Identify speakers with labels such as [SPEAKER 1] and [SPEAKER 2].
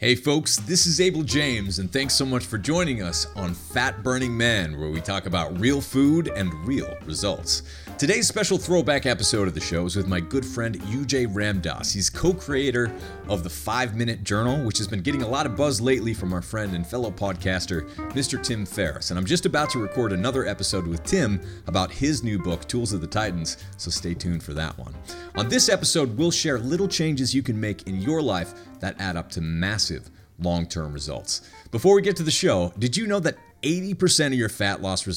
[SPEAKER 1] Hey folks, this is Abel James, and thanks so much for joining us on Fat Burning Man, where we talk about real food and real results. Today's special throwback episode of the show is with my good friend UJ Ramdas. He's co creator of the 5 Minute Journal, which has been getting a lot of buzz lately from our friend and fellow podcaster, Mr. Tim Ferriss. And I'm just about to record another episode with Tim about his new book, Tools of the Titans, so stay tuned for that one. On this episode, we'll share little changes you can make in your life that add up to massive long term results. Before we get to the show, did you know that 80% of your fat loss results